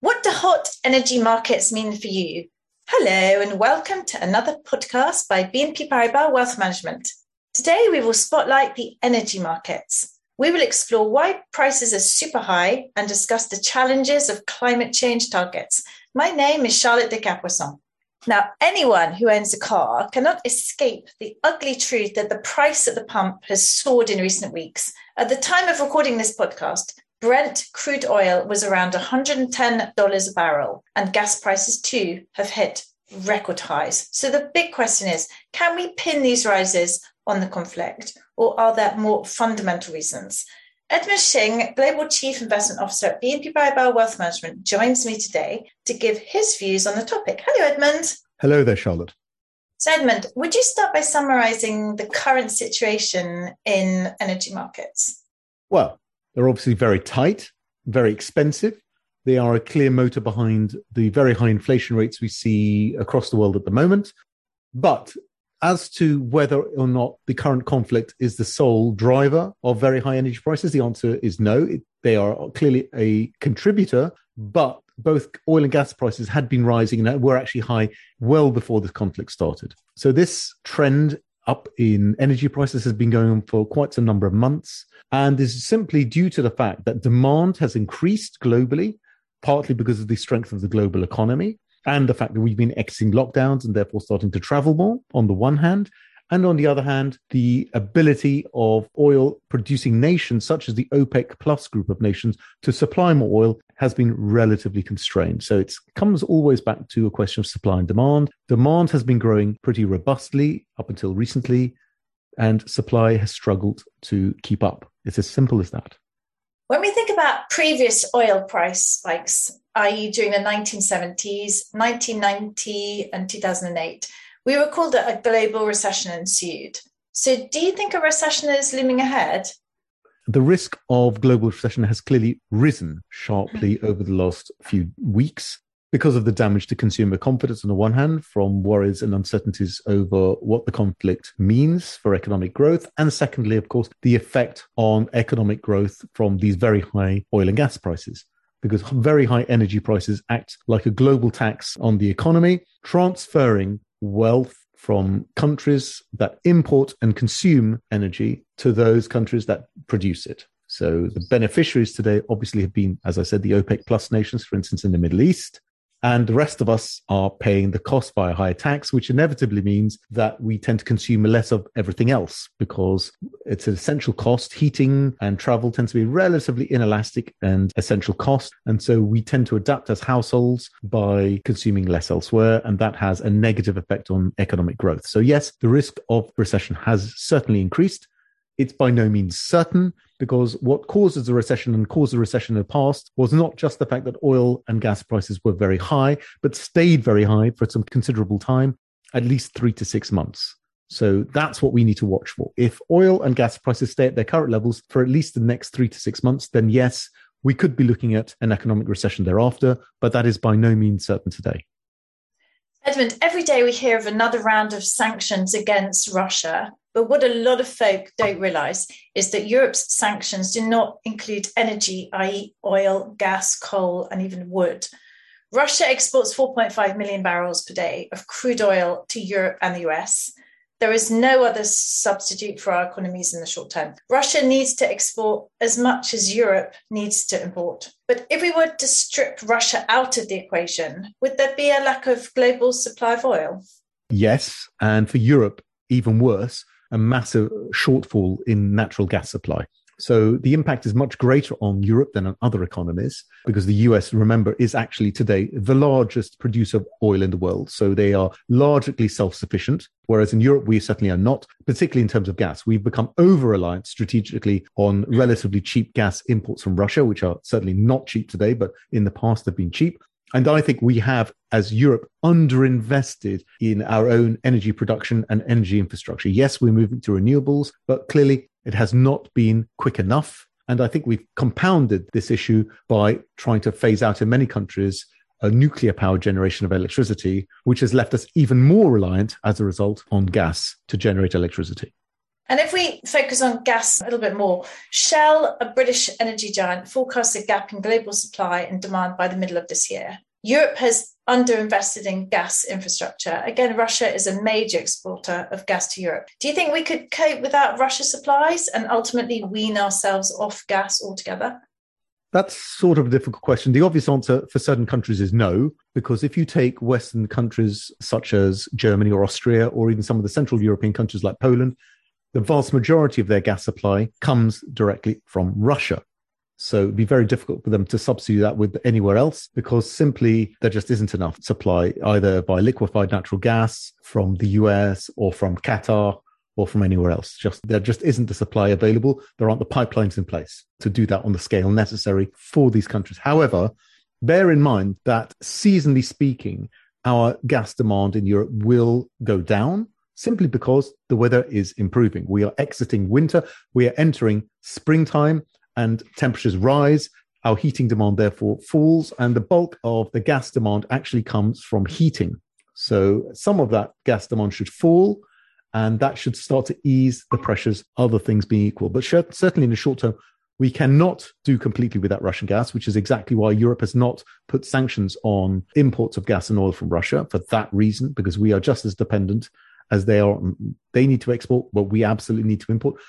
What do hot energy markets mean for you? Hello, and welcome to another podcast by BNP Paribas Wealth Management. Today, we will spotlight the energy markets. We will explore why prices are super high and discuss the challenges of climate change targets. My name is Charlotte de Capoisson. Now, anyone who owns a car cannot escape the ugly truth that the price at the pump has soared in recent weeks. At the time of recording this podcast, Brent crude oil was around $110 a barrel, and gas prices too have hit record highs. So the big question is can we pin these rises on the conflict, or are there more fundamental reasons? Edmund Shing, Global Chief Investment Officer at BNP Paribas Wealth Management, joins me today to give his views on the topic. Hello, Edmund. Hello there, Charlotte. So, Edmund, would you start by summarizing the current situation in energy markets? Well, they're obviously very tight, very expensive. They are a clear motor behind the very high inflation rates we see across the world at the moment. But as to whether or not the current conflict is the sole driver of very high energy prices, the answer is no. It, they are clearly a contributor, but both oil and gas prices had been rising and were actually high well before this conflict started. So this trend up in energy prices has been going on for quite some number of months. And is simply due to the fact that demand has increased globally, partly because of the strength of the global economy and the fact that we've been exiting lockdowns and therefore starting to travel more on the one hand. And on the other hand, the ability of oil producing nations such as the OPEC plus group of nations to supply more oil has been relatively constrained. So it comes always back to a question of supply and demand. Demand has been growing pretty robustly up until recently, and supply has struggled to keep up. It's as simple as that. When we think about previous oil price spikes, i.e., during the 1970s, 1990, and 2008, we recall that a global recession ensued. So, do you think a recession is looming ahead? The risk of global recession has clearly risen sharply mm-hmm. over the last few weeks because of the damage to consumer confidence on the one hand, from worries and uncertainties over what the conflict means for economic growth. And secondly, of course, the effect on economic growth from these very high oil and gas prices. Because very high energy prices act like a global tax on the economy, transferring wealth from countries that import and consume energy to those countries that produce it. So the beneficiaries today obviously have been, as I said, the OPEC plus nations, for instance, in the Middle East, and the rest of us are paying the cost via higher tax, which inevitably means that we tend to consume less of everything else because it's an essential cost. Heating and travel tends to be relatively inelastic and essential cost. And so we tend to adapt as households by consuming less elsewhere. And that has a negative effect on economic growth. So yes, the risk of recession has certainly increased. It's by no means certain because what causes the recession and caused the recession in the past was not just the fact that oil and gas prices were very high, but stayed very high for some considerable time, at least three to six months. So that's what we need to watch for. If oil and gas prices stay at their current levels for at least the next three to six months, then yes, we could be looking at an economic recession thereafter, but that is by no means certain today. Edmund, every day we hear of another round of sanctions against Russia. But what a lot of folk don't realize is that Europe's sanctions do not include energy, i.e., oil, gas, coal, and even wood. Russia exports 4.5 million barrels per day of crude oil to Europe and the US. There is no other substitute for our economies in the short term. Russia needs to export as much as Europe needs to import. But if we were to strip Russia out of the equation, would there be a lack of global supply of oil? Yes. And for Europe, even worse, a massive shortfall in natural gas supply. So the impact is much greater on Europe than on other economies because the US, remember, is actually today the largest producer of oil in the world. So they are largely self sufficient. Whereas in Europe, we certainly are not, particularly in terms of gas. We've become over reliant strategically on relatively cheap gas imports from Russia, which are certainly not cheap today, but in the past have been cheap. And I think we have, as Europe, underinvested in our own energy production and energy infrastructure. Yes, we're moving to renewables, but clearly it has not been quick enough. And I think we've compounded this issue by trying to phase out in many countries a nuclear power generation of electricity, which has left us even more reliant as a result on gas to generate electricity. And if we focus on gas a little bit more, Shell, a British energy giant, forecasts a gap in global supply and demand by the middle of this year. Europe has underinvested in gas infrastructure. Again, Russia is a major exporter of gas to Europe. Do you think we could cope without Russia supplies and ultimately wean ourselves off gas altogether? That's sort of a difficult question. The obvious answer for certain countries is no, because if you take Western countries such as Germany or Austria, or even some of the Central European countries like Poland, the vast majority of their gas supply comes directly from Russia. So it'd be very difficult for them to substitute that with anywhere else because simply there just isn't enough supply either by liquefied natural gas from the US or from Qatar or from anywhere else. Just there just isn't the supply available. There aren't the pipelines in place to do that on the scale necessary for these countries. However, bear in mind that seasonally speaking, our gas demand in Europe will go down simply because the weather is improving. We are exiting winter, we are entering springtime, and temperatures rise. Our heating demand therefore falls, and the bulk of the gas demand actually comes from heating. So some of that gas demand should fall, and that should start to ease the pressures, other things being equal. But certainly in the short term, we cannot do completely without Russian gas, which is exactly why Europe has not put sanctions on imports of gas and oil from Russia for that reason, because we are just as dependent as they are. They need to export, but we absolutely need to import.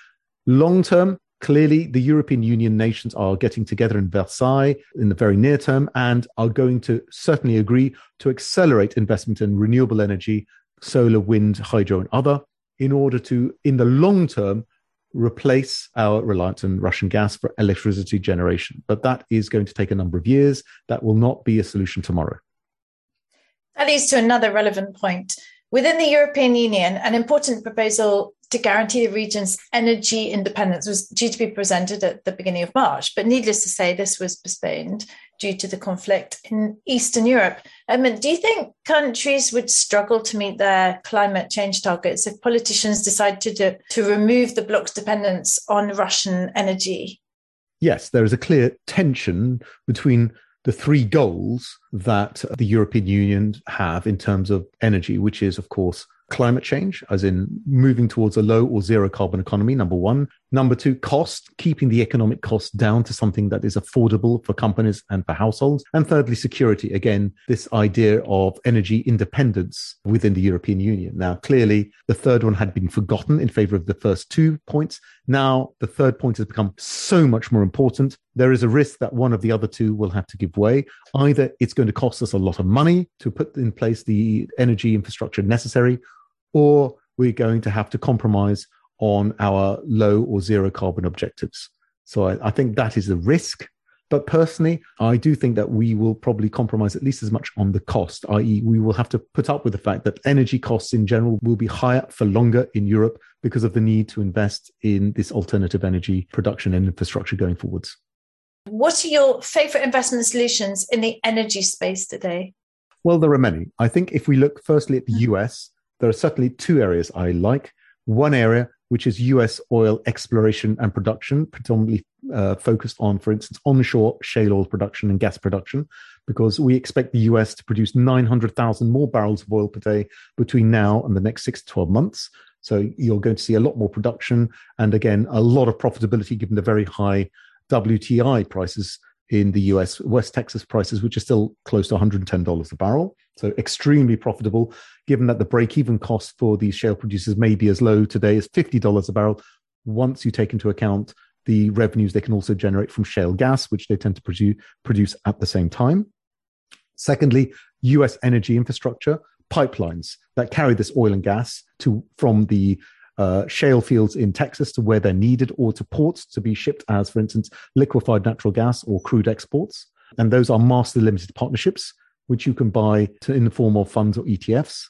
Long term, clearly the European Union nations are getting together in Versailles in the very near term and are going to certainly agree to accelerate investment in renewable energy, solar, wind, hydro, and other in order to, in the long term, replace our reliance on Russian gas for electricity generation. But that is going to take a number of years. That will not be a solution tomorrow. That leads to another relevant point. Within the European Union, an important proposal to guarantee the region's energy independence was due to be presented at the beginning of March. But needless to say, this was postponed due to the conflict in Eastern Europe. Edmund, do you think countries would struggle to meet their climate change targets if politicians decide to, do, to remove the bloc's dependence on Russian energy? Yes, there is a clear tension between the three goals that the European Union have in terms of energy, which is, of course, climate change, as in moving towards a low or zero carbon economy, number one. Number two, cost, keeping the economic cost down to something that is affordable for companies and for households. And thirdly, security. Again, this idea of energy independence within the European Union. Now, clearly, the third one had been forgotten in favor of the first two points. Now, the third point has become so much more important. There is a risk that one of the other two will have to give way. Either it's going to cost us a lot of money to put in place the energy infrastructure necessary, or we're going to have to compromise on our low or zero carbon objectives. So I, I, think that is a risk. But personally, I do think that we will probably compromise at least as much on the cost, i.e., we will have to put up with the fact that energy costs in general will be higher for longer in Europe because of the need to invest in this alternative energy production and infrastructure going forwards. What are your favorite investment solutions in the energy space today? Well, there are many. I think if we look firstly at the mm-hmm. US, there are certainly two areas I like. One area, which is US oil exploration and production, predominantly uh, focused on, for instance, onshore shale oil production and gas production, because we expect the US to produce 900,000 more barrels of oil per day between now and the next six to 12 months. So you're going to see a lot more production and again, a lot of profitability given the very high WTI prices in the US, West Texas prices, which are still close to $110 a barrel. So extremely profitable, given that the break even cost for these shale producers may be as low today as $50 a barrel. Once you take into account the revenues they can also generate from shale gas, which they tend to produce, produce at the same time. Secondly, US energy infrastructure, pipelines that carry this oil and gas to from the uh, shale fields in Texas to where they're needed or to ports to be shipped as, for instance, liquefied natural gas or crude exports. And those are master limited partnerships, which you can buy to, in the form of funds or ETFs.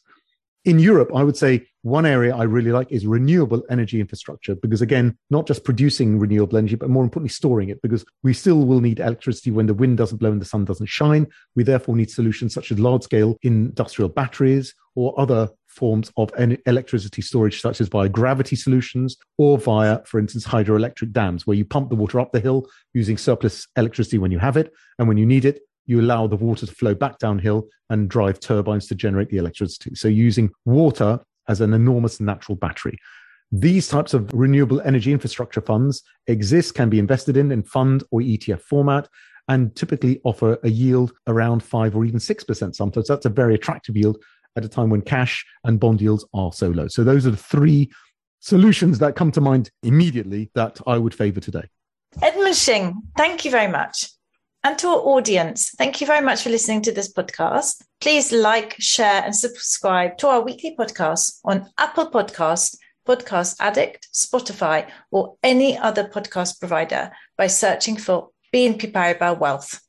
In Europe, I would say one area I really like is renewable energy infrastructure, because again, not just producing renewable energy, but more importantly, storing it, because we still will need electricity when the wind doesn't blow and the sun doesn't shine. We therefore need solutions such as large scale industrial batteries or other forms of electricity storage, such as via gravity solutions or via, for instance, hydroelectric dams, where you pump the water up the hill using surplus electricity when you have it. And when you need it, you allow the water to flow back downhill and drive turbines to generate the electricity. So using water as an enormous natural battery. These types of renewable energy infrastructure funds exist, can be invested in in fund or ETF format, and typically offer a yield around five or even 6% sometimes. That's a very attractive yield at a time when cash and bond yields are so low. So those are the three solutions that come to mind immediately that I would favor today. Edmund Shing, thank you very much. And to our audience, thank you very much for listening to this podcast. Please like, share, and subscribe to our weekly podcast on Apple Podcasts, Podcast Addict, Spotify, or any other podcast provider by searching for BNP Paribas Wealth.